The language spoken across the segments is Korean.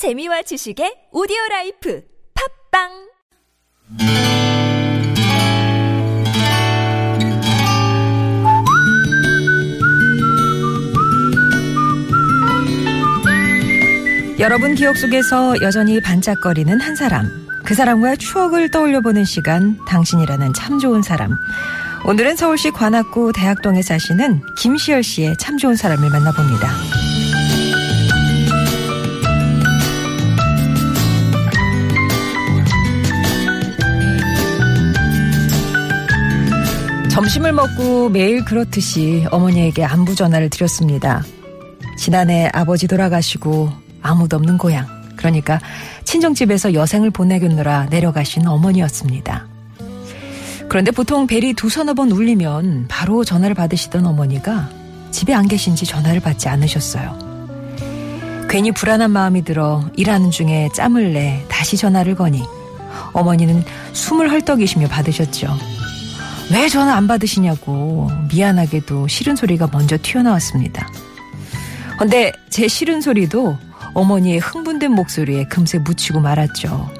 재미와 지식의 오디오 라이프 팟빵 여러분 기억 속에서 여전히 반짝거리는 한 사람. 그 사람과의 추억을 떠올려보는 시간, 당신이라는 참 좋은 사람. 오늘은 서울시 관악구 대학동에 사시는 김시열 씨의 참 좋은 사람을 만나봅니다. 점심을 먹고 매일 그렇듯이 어머니에게 안부 전화를 드렸습니다. 지난해 아버지 돌아가시고 아무도 없는 고향. 그러니까 친정집에서 여생을 보내겠노라 내려가신 어머니였습니다. 그런데 보통 벨이 두 서너 번 울리면 바로 전화를 받으시던 어머니가 집에 안 계신지 전화를 받지 않으셨어요. 괜히 불안한 마음이 들어 일하는 중에 짬을 내 다시 전화를 거니 어머니는 숨을 헐떡이시며 받으셨죠. 왜 전화 안 받으시냐고 미안하게도 싫은 소리가 먼저 튀어나왔습니다. 근데 제 싫은 소리도 어머니의 흥분된 목소리에 금세 묻히고 말았죠.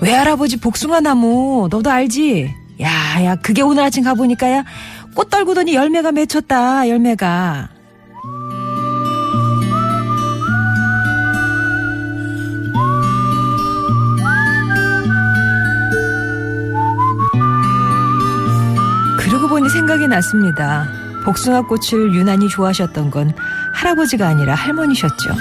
외할아버지 복숭아 나무 너도 알지? 야, 야, 그게 오늘 아침 가보니까 야, 꽃 떨구더니 열매가 맺혔다, 열매가. 생각이 났습니다. 복숭아 꽃을 유난히 좋아하셨던 건 할아버지가 아니라 할머니셨죠.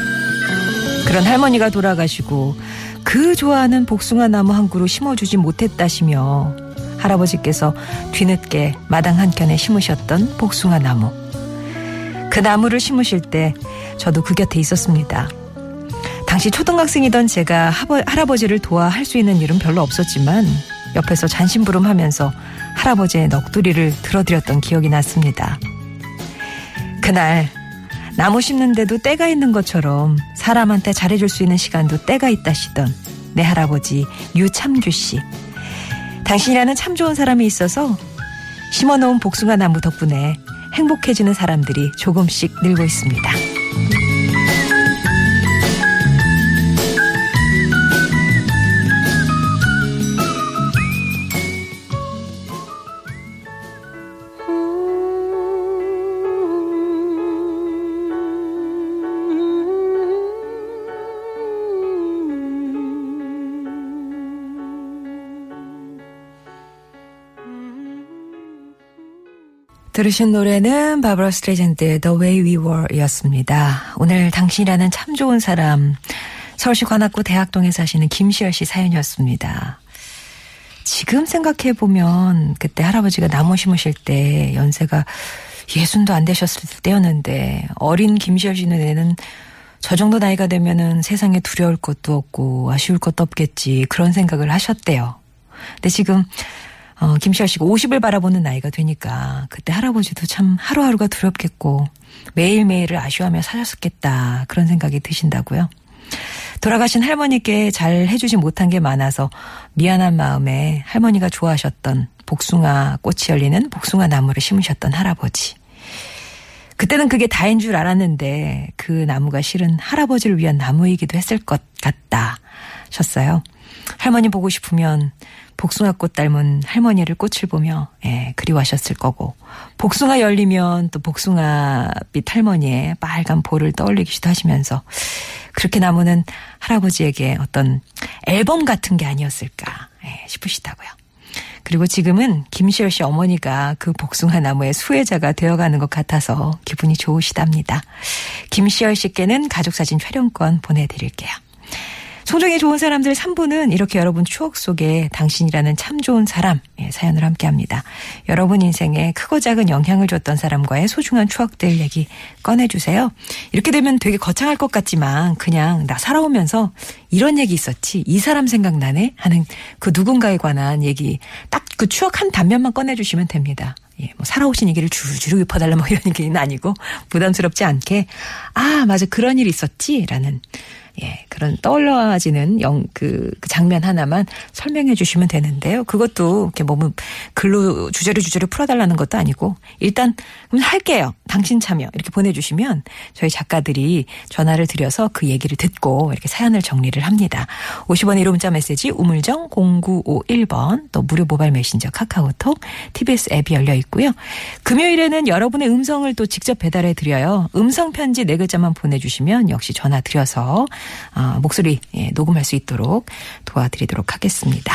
그런 할머니가 돌아가시고 그 좋아하는 복숭아 나무 한 그루 심어주지 못했다시며 할아버지께서 뒤늦게 마당 한켠에 심으셨던 복숭아 나무. 그 나무를 심으실 때 저도 그 곁에 있었습니다. 당시 초등학생이던 제가 할아버지를 도와 할 수 있는 일은 별로 없었지만 옆에서 잔심부름하면서 할아버지의 넋두리를 들어드렸던 기억이 났습니다. 그날 나무 심는데도 때가 있는 것처럼 사람한테 잘해줄 수 있는 시간도 때가 있다시던 내 할아버지 유참규 씨. 당신이라는 참 좋은 사람이 있어서 심어놓은 복숭아 나무 덕분에 행복해지는 사람들이 조금씩 늘고 있습니다. 들으신 노래는 바브라 스트레이젠드의 The Way We Were 였습니다. 오늘 당신이라는 참 좋은 사람, 서울시 관악구 대학동에 사시는 김시열 씨 사연이었습니다. 지금 생각해보면 그때 할아버지가 나무 심으실 때 연세가 예순도 안 되셨을 때였는데 어린 김시열 씨 눈에는 저 정도 나이가 되면은 세상에 두려울 것도 없고 아쉬울 것도 없겠지 그런 생각을 하셨대요. 근데 지금 어, 김시아 씨가 50을 바라보는 나이가 되니까 그때 할아버지도 참 하루하루가 두렵겠고 매일매일을 아쉬워하며 사셨겠다 그런 생각이 드신다고요. 돌아가신 할머니께 잘 해주지 못한 게 많아서 미안한 마음에 할머니가 좋아하셨던 복숭아 꽃이 열리는 복숭아 나무를 심으셨던 할아버지. 그때는 그게 다인 줄 알았는데 그 나무가 실은 할아버지를 위한 나무이기도 했을 것 같다 셨어요. 할머니 보고 싶으면 복숭아꽃 닮은 할머니를 꽃을 보며 예, 그리워하셨을 거고 복숭아 열리면 또 복숭아빛 할머니의 빨간 볼을 떠올리기도 하시면서 그렇게 나무는 할아버지에게 어떤 앨범 같은 게 아니었을까 예, 싶으시다고요. 그리고 지금은 김시열 씨 어머니가 그 복숭아 나무의 수혜자가 되어가는 것 같아서 기분이 좋으시답니다. 김시열 씨께는 가족사진 촬영권 보내드릴게요. 소중히 좋은 사람들 3부는 이렇게 여러분 추억 속에 당신이라는 참 좋은 사람 예, 사연을 함께 합니다. 여러분 인생에 크고 작은 영향을 줬던 사람과의 소중한 추억들 얘기 꺼내주세요. 이렇게 되면 되게 거창할 것 같지만 그냥 나 살아오면서 이런 얘기 있었지 이 사람 생각나네 하는 그 누군가에 관한 얘기 딱 그 추억 한 단면만 꺼내주시면 됩니다. 예, 뭐 살아오신 얘기를 줄줄 읊어달라 뭐 이런 얘기는 아니고 부담스럽지 않게 아 맞아 그런 일 있었지라는 예, 그런 떠올라지는 영, 그, 그 장면 하나만 설명해 주시면 되는데요. 그것도 이렇게 몸을 글로 주저리 주저리 풀어달라는 것도 아니고 일단 그럼 할게요. 당신 참여 이렇게 보내주시면 저희 작가들이 전화를 드려서 그 얘기를 듣고 이렇게 사연을 정리를 합니다. 50원 1호 문자 메시지 우물정 0951번 또 무료 모바일 메신저 카카오톡 TBS 앱이 열려 있고요. 금요일에는 여러분의 음성을 또 직접 배달해 드려요. 음성 편지 네 글자만 보내주시면 역시 전화 드려서 어, 목소리 예, 녹음할 수 있도록 도와드리도록 하겠습니다.